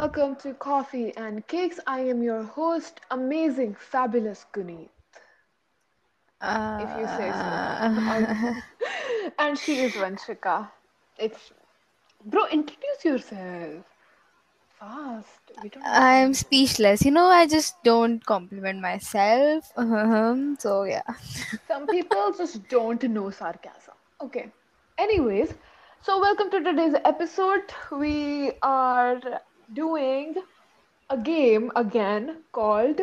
welcome to Coffee and Cakes. I am your host, amazing, fabulous Guneet, if you say so. Uh, and she is Vanshika. It's bro, introduce yourself fast. We don't I'm speechless. You know, I just don't compliment myself. Um, so yeah. Some people just don't know sarcasm. Okay. Anyways, so welcome to today's episode. We are doing a game again called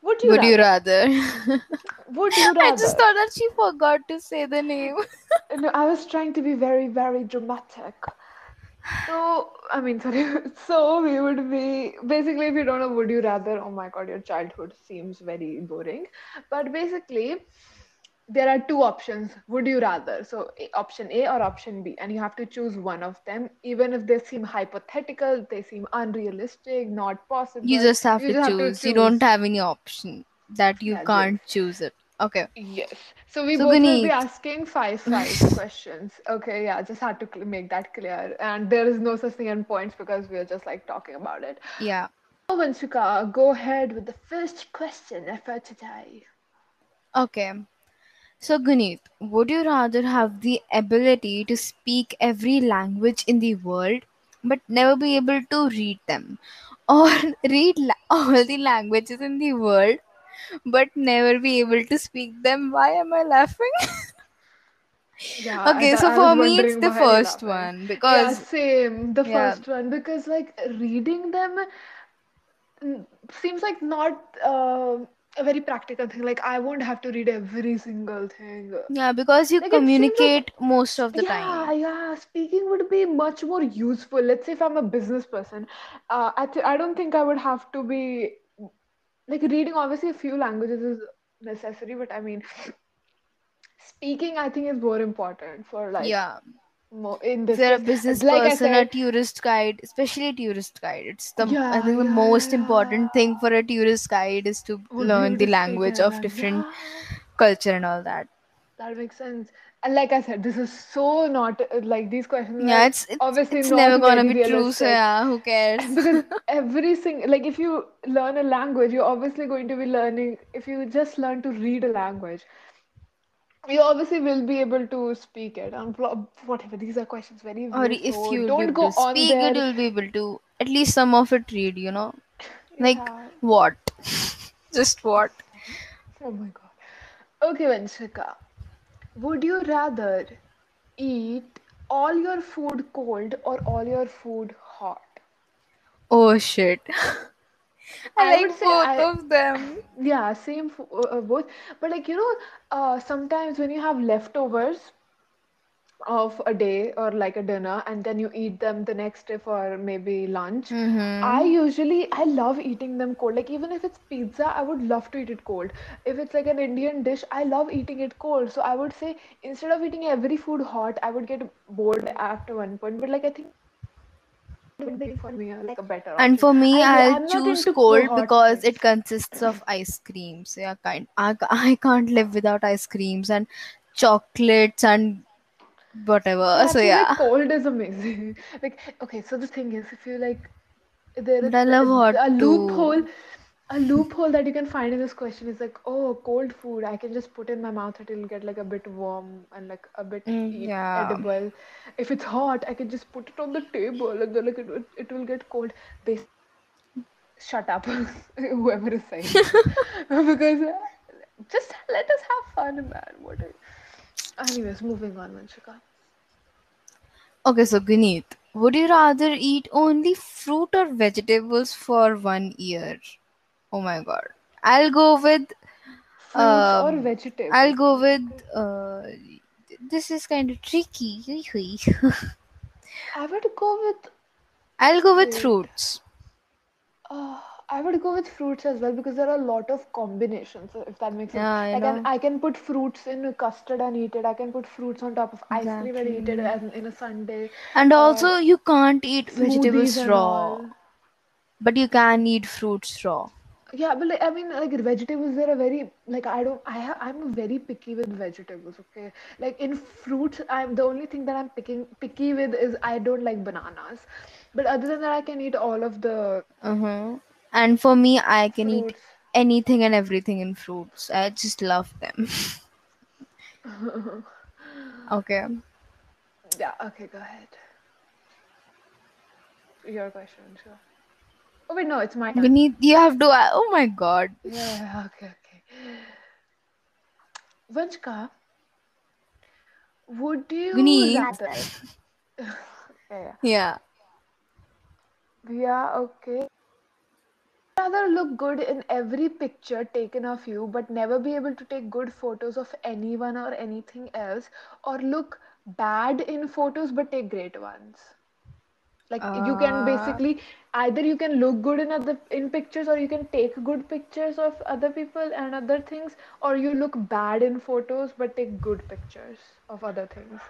Would You Would you Rather? rather? Would You Rather? I just thought that she forgot to say the name. No, I was trying to be very, very dramatic. So, I mean, sorry. So, we would be basically, if you don't know, would you rather? Oh my god, your childhood seems very boring. But basically, there are two options. Would you rather? So, option A or option B, and you have to choose one of them, even if they seem hypothetical, they seem unrealistic, not You possible. just have You to just have to choose. You don't have any option that you Yeah, can't choose it. Okay. Yes. So we So both will be asking five five questions. Okay, yeah, just had to make that clear. And there is no such thing in points because we're just like talking about it. Yeah. So Vanshika, go ahead with the first question for today. Okay. So Guneet, would you rather have the ability to speak every language in the world but never be able to read them? Or read la- all the languages in the world but never be able to speak them? Why am I laughing? Yeah, okay, so I was for me it's wondering the why first one Yeah, because same, the yeah, first one because like reading them mm, seems like not uh, a very practical thing. Like I won't have to read every single thing. yeah, because you Like seems like communicate most of the Yeah, time. yeah, speaking would be much more useful. Let's say if I'm a business person, uh, I th I don't think I would have to be like reading. Obviously, a few languages is necessary, but I mean, speaking I think is more important for like Yeah. More in this a business Like I person, a tourist guide, especially a tourist guide, it's the I yeah, think the yeah, most yeah, important thing for a tourist guide is to would learn the language of different culture and all that. That makes sense. And like I said, this is so not uh, like these questions Yeah, are it's it's obviously it's never gonna be true, so yeah, who cares? Because every single, like if you learn a language, you're obviously going to be learning, if you just learn to read a language, you obviously will be able to speak it. Um, and pro- whatever, these are questions very Or if so you don't go to on speak it, there. you'll be able to at least some of it read, you know? Like Yeah. what? Just what? Oh my God. Okay, Vanshika, would you rather eat all your food cold or all your food hot? Oh shit. I I like both I, of them. yeah, same for uh, uh, both. But like you know, uh, sometimes when you have leftovers of a day or like a dinner, and then you eat them the next day for maybe lunch, I Mm-hmm. usually I love eating them cold. Like even if it's pizza, I would love to eat it cold. If it's like an Indian dish, I love eating it cold. So I would say instead of eating every food hot, I would get bored after one point. But like I think for me uh, like a better And for me, I I'll choose cold because it consists of ice creams. Yeah, kind. I, I can't live without ice creams and chocolates and whatever. Yeah, So feel like yeah, cold is amazing. Like, okay, so the thing is, if you like, there is but I love hot a loophole. A loophole that you can find in this question is like, oh, cold food, I can just put in my mouth, it'll get like a bit warm and like a bit Mm, Yeah. edible. If it's hot, I can just put it on the table and then like it, will- it will get cold. Shut up, whoever is saying because uh, just let us have fun, man. What? Are... Anyways, moving on, Vanshika. Okay, so Guneet, would you rather eat only fruit or vegetables for one year? Oh my god. I'll go with Fruits or um I'll go with uh this is kind of tricky. I would go with I'll go with wait. fruits. Uh, I would go with fruits as well because there are a lot of combinations, uh, if that makes sense. Yeah, I Like, know. I can put fruits in custard and eat it. I can put fruits on top of ice cream and eat it as in a sundae And or also, you can't eat vegetables raw, but you can eat fruits raw. Yeah, but like, I mean, like vegetables, they're a very like I don't I have I'm very picky with vegetables. Okay, like in fruits, I'm the only thing that I'm picking picky with is I don't like bananas. But other than that, I can eat all of the Uh-huh. And for me, I can eat anything and everything in fruits. I just love them. okay. yeah, okay, go ahead. Your question, sure. Oh wait, no, it's my turn. Beneath, you have to. Oh my god. Yeah, okay, okay. Vanshika, would you Guneet. rather? yeah, yeah. Yeah. Yeah, okay. Rather look good in every picture taken of you, but never be able to take good photos of anyone or anything else, or look bad in photos but take great ones. Like you can Uh, basically either you can look good in other in pictures or you can take good pictures of other people and other things, or you look bad in photos but take good pictures of other things.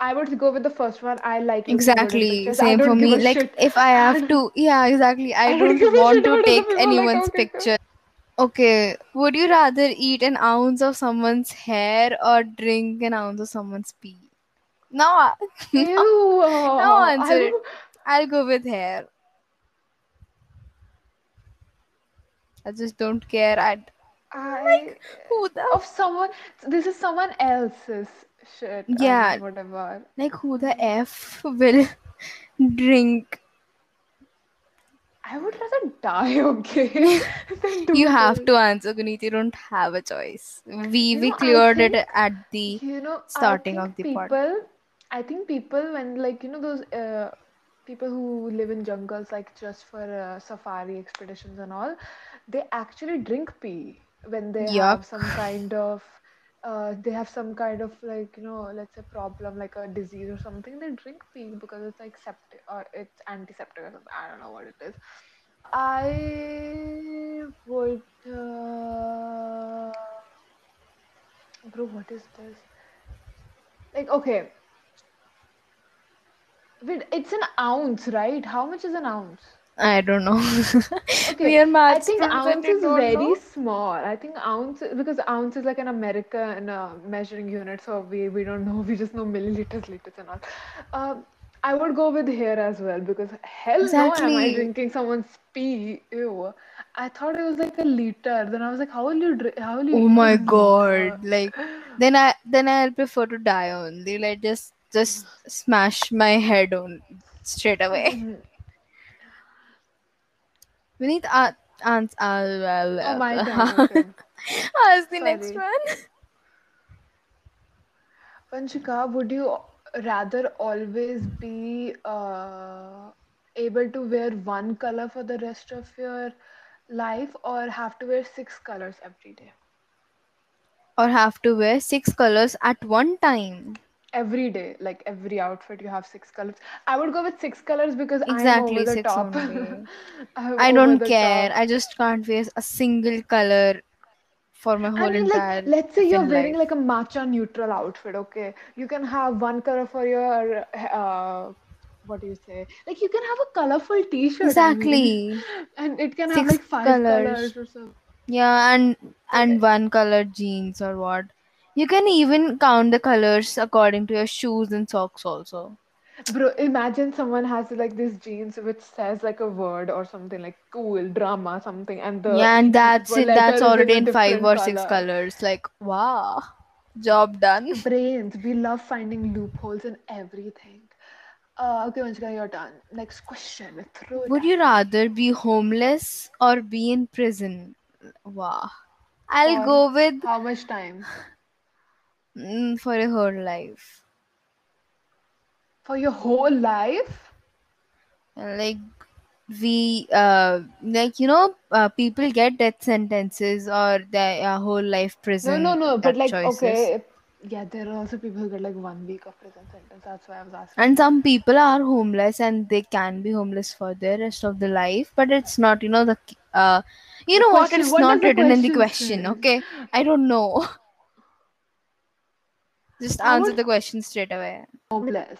I would go with the first one. I like exactly. Same for me. Like, shit. if I have to. Yeah, exactly. I I don't don't want to take like. anyone's Okay, picture. Okay. Would you rather eat an ounce of someone's hair or drink an ounce of someone's pee? No. No, no answer it. I'll go with hair. I just don't care. I I like who the of someone. This is someone else's shit. I yeah whatever. like who the f will drink? I would rather die. Okay, You have to answer, Guneet. You don't have a choice. We You we know, cleared it at the you know. Starting of the people. I think people when like you know those uh, people who live in jungles like just for uh, safari expeditions and all, they actually drink pee when they Yup. have some kind of uh, they have some kind of like you know let's say problem like a disease or something they drink pee because it's like septic or it's antiseptic or something I don't know what it is. I would uh, bro what is this? Like okay wait it's an ounce right how much is an ounce I don't know. Okay, we are I think ounce is very know. small. I think ounce because ounce is like an American uh, measuring unit, so we we don't know. We just know milliliters, liters, and all. Um, I would go with here as well because hell no, am I drinking someone's pee? Ew. I thought it was like a liter. Then I was like, how will you drink? How will you Oh my god. Like then I then I'll prefer to die only. Like just just smash my head on straight away. We need uh, ans- uh, Oh, my god. Okay, Ask the next one. Vanshika, would you rather always be uh, able to wear one color for the rest of your life or have to wear six colors every day? Or have to wear six colors at one time. Every day, like every outfit, you have six colors. I would go with six colors because I am over Exactly the six top. I'm I don't care. top. I just can't wear a single color for my whole I mean, like, entire let's say you're wearing life. like a matcha neutral outfit, okay? You can have one color for your, uh, what do you say? Like, you can have a colorful t-shirt, I mean, Exactly. and it can have like five colors. colors or something. Yeah, and Okay. and one color jeans or what. You can even count the colors according to your shoes and socks also. Bro, imagine someone has like these jeans which says like a word or something like cool, drama, something, and the Yeah, and that's it. That's already in five or six color. colors. Like, wow. Job done. Brains, we love finding loopholes in everything. Uh, okay, Vanshika, your turn. Next question. Would at you rather be homeless or be in prison? Wow. I'll go with how much time? Mm, for your whole life. For your whole life? Like we uh like you know uh, people get death sentences or their uh, whole life prison no, no. No but like, choices okay, yeah, there are also people who get like one week of prison sentence. That's why I was asking. and some people are homeless and they can be homeless for the rest of the life but it's not you know the uh you The know what question, it's what not written in the question okay i don't know just I answer would the question straight away homeless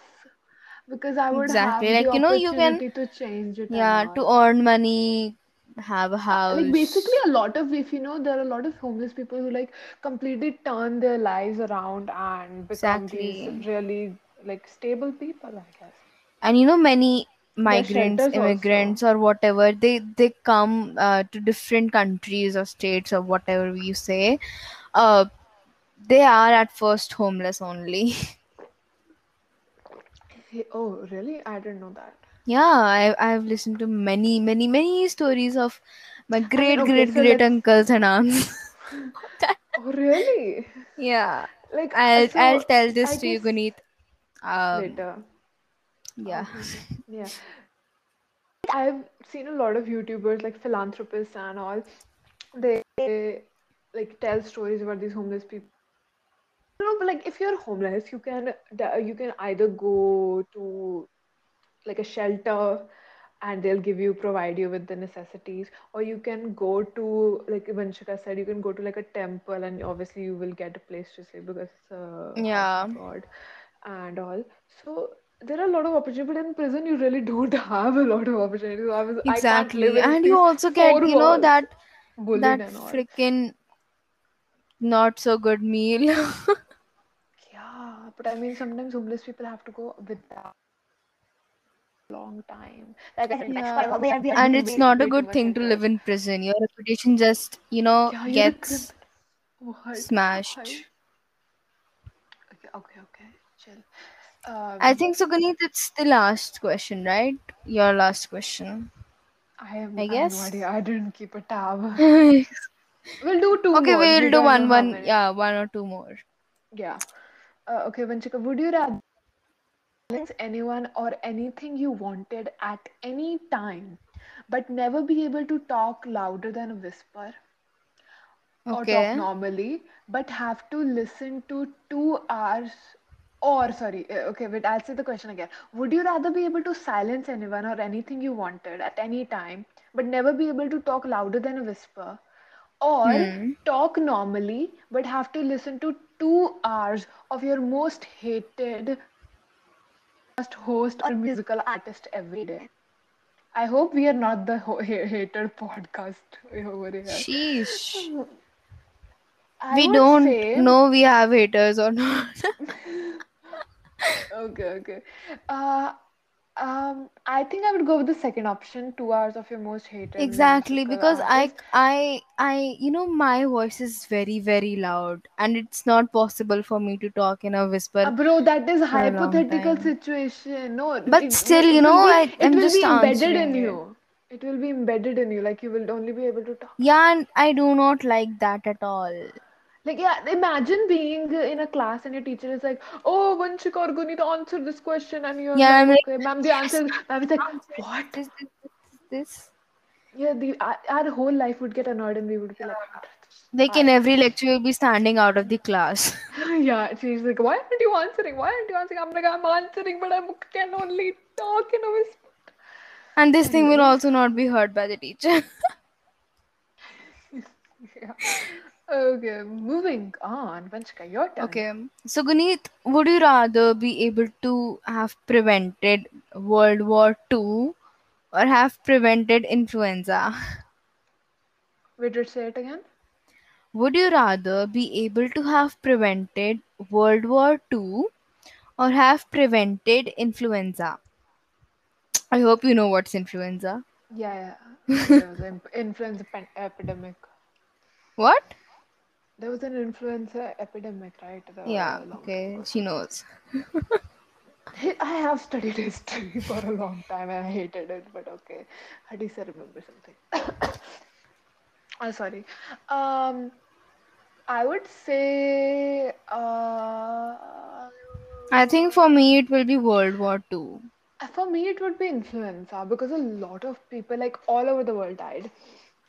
because I would exactly have like you know you can to change it yeah to earn money have a house. like basically a lot of if you know there are a lot of homeless people who like completely turn their lives around and become these really like stable people, I guess. and you know many migrants shelters also. immigrants or whatever they they come uh, to different countries or states or whatever you say uh they are at first homeless only Oh, really? I didn't know that. yeah i i've listened to many many many stories of my I mean, great okay, great so great uncles and aunts Oh, really? yeah Like, uh, i'll i'll so tell I this to you guneet um later. yeah Okay. Yeah. I've seen a lot of YouTubers, like philanthropists and all. They like tell stories about these homeless people. You know, but like if you're homeless, you can you can either go to like a shelter and they'll give you provide you with the necessities or you can go to like Vanshika said you can go to like a temple and obviously you will get a place to stay because uh, house yeah. God and all. So there are a lot of opportunities but in prison you really don't have a lot of opportunities. I was I exactly. in and you also get you know that that freaking not so good meal but I mean sometimes homeless people have to go without long time like I like Yeah, we and it's not a good thing to live in prison. Your reputation just, you know, yeah gets what smashed. Okay, okay, okay. Chill. I Um, think so, Guneet, it's the last question, right? Your last question, I am I I have no idea. I didn't keep a tab. We'll do two more. We we'll do one, one, yeah, one or two more. Yeah. Uh, okay, Vanshika, would you rather silence anyone or anything you wanted at any time, but never be able to talk louder than a whisper or talk normally, but have to listen to two hours or sorry, uh, okay, wait, I'll say the question again. Would you rather be able to silence anyone or anything you wanted at any time, but never be able to talk louder than a whisper? Or Hmm. talk normally, but have to listen to two hours of your most hated host or musical artist every day? I hope we are not the ho- ha- hated podcast over here. Sheesh. I We don't say, know we have haters or not. okay, okay. Uh, um, I think I would go with the second option, two hours of your most hated Exactly, because I, artist. I, I, you know, my voice is very, very loud, and it's not possible for me to talk in a Uh, whisper bro, that is a hypothetical situation. No, But it still, you know, be I, will just be embedded in answering it. you. It will be embedded in you. Like you will only be able to talk. Yeah, and I do not like that at all. Like yeah, imagine being in a class and your teacher is like, "Oh, Vanshika or Guneet, answer this question," and you're Yeah, like, "Okay, ma'am, the answer." Ma'am is like, "What?" this, this, this. Yeah, the our, our whole life would get annoyed and we would be like, Like in every lecture, you'll be standing out of the class. Yeah, she's like, "Why aren't you answering? Why aren't you answering?" I'm like, "I'm answering, but I can only talk in a whisper." And this thing will also not be heard by the teacher. yeah. Okay, moving on. Vanshika, your turn. Okay, so Guneet, would you rather be able to have prevented World War Two or have prevented influenza? We did say it again. Would you rather be able to have prevented World War Two or have prevented influenza? I hope you know what's influenza. Yeah, yeah. There was an influenza epidemic. What? There was an influenza epidemic, right? Yeah, long time okay, she knows. I have studied history for a long time and I hated it, but okay. At least I remember something. Oh, sorry. Um, I would say, uh, I think for me it will be World War Two. for me, it would be influenza because a lot of people, like all over the world, died.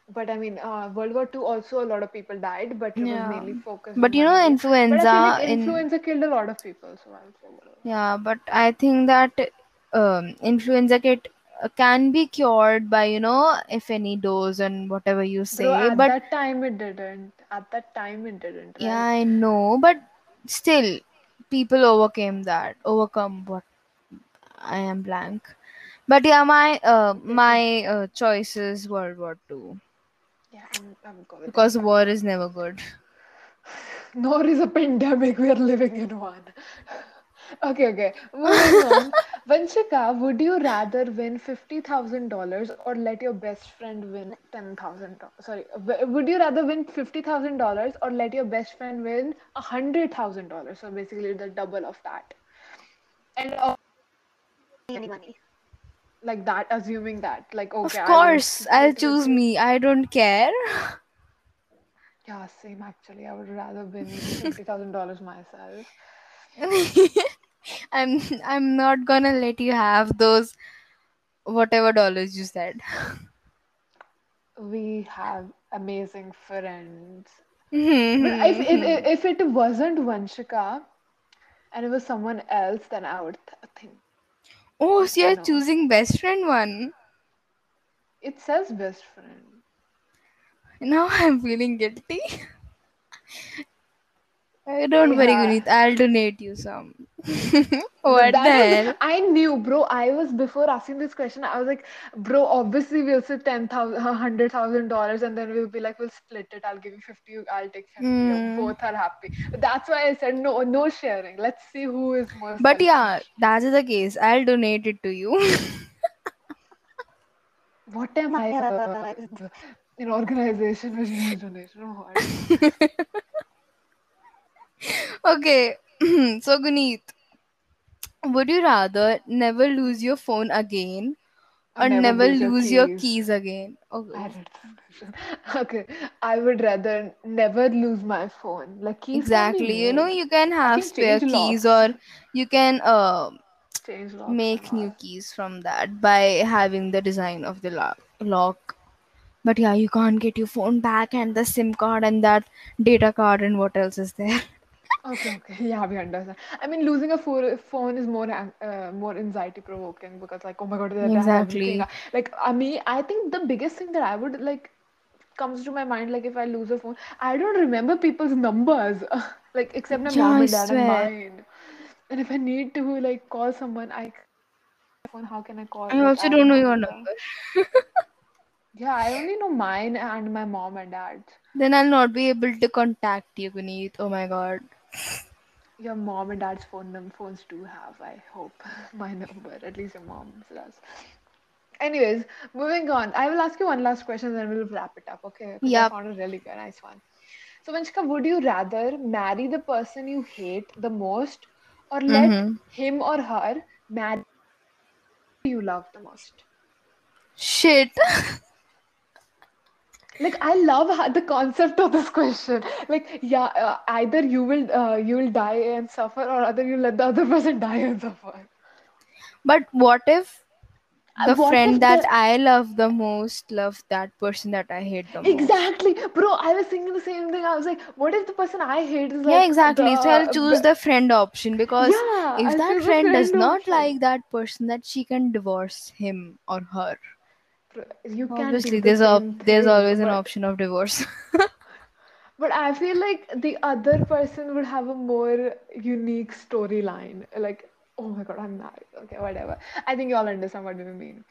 But I mean, uh, World War Two also a lot of people died, but it was mainly focused But you know, area. But like influenza in killed a lot of people, so I would say yeah, but I think that um, influenza kit uh, can be cured by you know if any dose and whatever you Bro, say. at But that time it didn't. At that time it didn't, yeah. I know. But still, people overcame that. Overcome what I am blank. But yeah, my uh, my uh, choice is World War Two yeah, I'm, I'm go because war is never good. Nor is a pandemic, we are living in one. Okay, okay. Moving on. Vanshika, would you rather win $50,000 or let your best friend win $10,000? Sorry, would you rather win $50,000 or let your best friend win $100,000? So basically the double of that. And uh, any money. Like that, assuming that. Like, okay, Of course, I'll choose me. I don't care. Yeah, same actually. I would rather win $50,000 myself. I'm I'm not gonna let you have those whatever dollars you said. We have amazing friends. But if, if, if if it wasn't Vanshika, and it was someone else, then I would th- think, Oh, so you you're know, choosing best friend one. it says best friend. Now I'm feeling guilty. Uh, Don't worry, Yeah, Guneet. I'll donate you some. what the that was. I knew, bro. I was, before asking this question, I was like, bro, obviously we'll say 10,000, $100,000, and then we'll be like, we'll split it. I'll give you 50, you- I'll take 50. or Hmm. Both are happy. But that's why I said, no, no sharing. Let's see who is more But yeah, that's the case. I'll donate it to you. What am I? Uh, an organization which needs donation what? okay. so Guneet, would you rather never lose your phone again Or never lose your keys. again? I read this question. Okay, I would rather never lose my phone. Like keys can be exactly. You know, moved. you can I have can spare change keys locks. or you can uh, Change locks and make new keys from that by having the design of the lock. lock. But yeah, you can't get your phone back and the SIM card and that data card and what else is there. Okay, okay, yeah, we understand. I mean, losing a phone phone is more uh, more anxiety provoking because like, oh my God, that I have everything. exactly. Like, I mean, I think the biggest thing that I would like comes to my mind like if I lose a phone, I don't remember people's numbers, like except my Yeah, mom and dad and mine. And if I need to like call someone, I phone, how can I call? I Like also I don't know your number. Yeah, I only know mine and my mom and dad's. Then I'll not be able to contact you, Guneet. Oh my god. Your mom and dad's phone num phones do have, I hope, my number. At least your mom's does. Anyways, moving on. I will ask you one last question, and then we'll wrap it up, okay? Yeah. I found a really good, nice one. So, Vanshika, would you rather marry the person you hate the most, or let Mm-hmm. him or her marry you love the most? Shit. like i love the concept of this question like yeah uh, either you will uh, you will die and suffer or other you let the other person die and suffer but what if the what friend that the I love the most loves that person that I hate the most? exactly bro i was thinking the same thing i was like what if the person i hate is like Yeah, exactly. So I'll choose the friend option because yeah if i'll that the friend does friend not like that person, that she can divorce him or her. You can Obviously, there's a there's always an option of divorce. but i feel like the other person would have a more unique storyline like oh my god i'm married okay whatever i think you all understand what we mean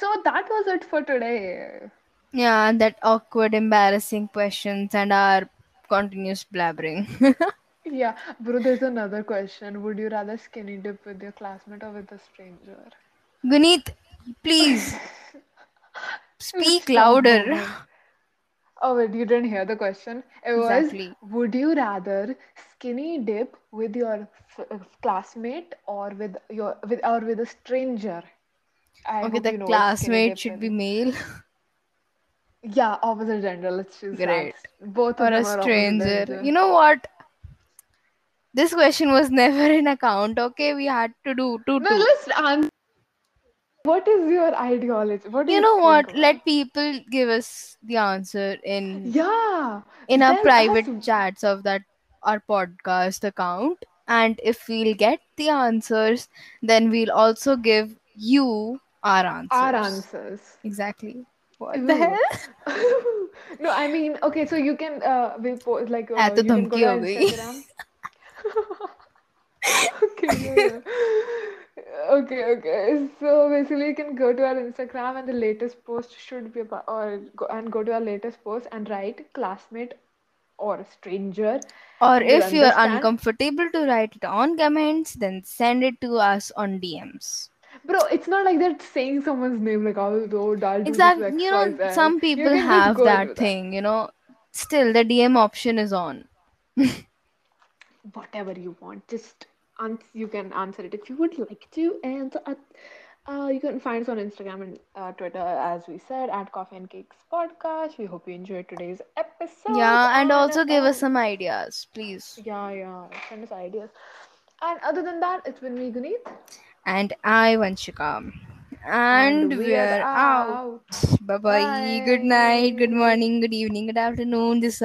So that was it for today. yeah, and that awkward, embarrassing questions and our continuous blabbering. Yeah, bro, there's another question. Would you rather skinny dip with your classmate or with a stranger? Guneet, please speak louder. Oh, wait, you didn't hear the question. It was, exactly. would you rather skinny dip with your f- uh, classmate or with your with or with a stranger? I Okay, the you know classmate should be male. Yeah, opposite gender. Let's choose that. Great. Both Or a stranger. You know what? This question was never in account. Okay, we had to do two No, two. let's answer what is your ideology? What you know what? About? let people give us the answer in yeah. in our private us. chats of that our podcast account. And if we'll get the answers then we'll also give you our answers. Our answers. Exactly. What the hell? No i mean okay so you can uh we'll like uh, At the you can go to Instagram. okay yeah. Okay, okay. So basically, you can go to our Instagram, and the latest post should be about, or go and go to our latest post and write classmate or stranger Or if you are uncomfortable to write it on comments, then send it to us on DMs. Bro, it's not like they're saying someone's name like, oh, oh I'll Exactly. You know, some people have that do that. thing, you know. Still, the DM option is on. Whatever you want, just you can answer it if you would like to. And uh, uh, you can find us on Instagram and uh, Twitter, as we said, at Coffee and Cakes Podcast. We hope you enjoyed today's episode. Yeah, and also give us uh, some ideas, please. yeah, yeah, send us ideas. And other than that, it's been me, Guneet. And I, Vanshika. And, we we're are out. out. Bye bye. Good night, good morning, good evening, good afternoon. This is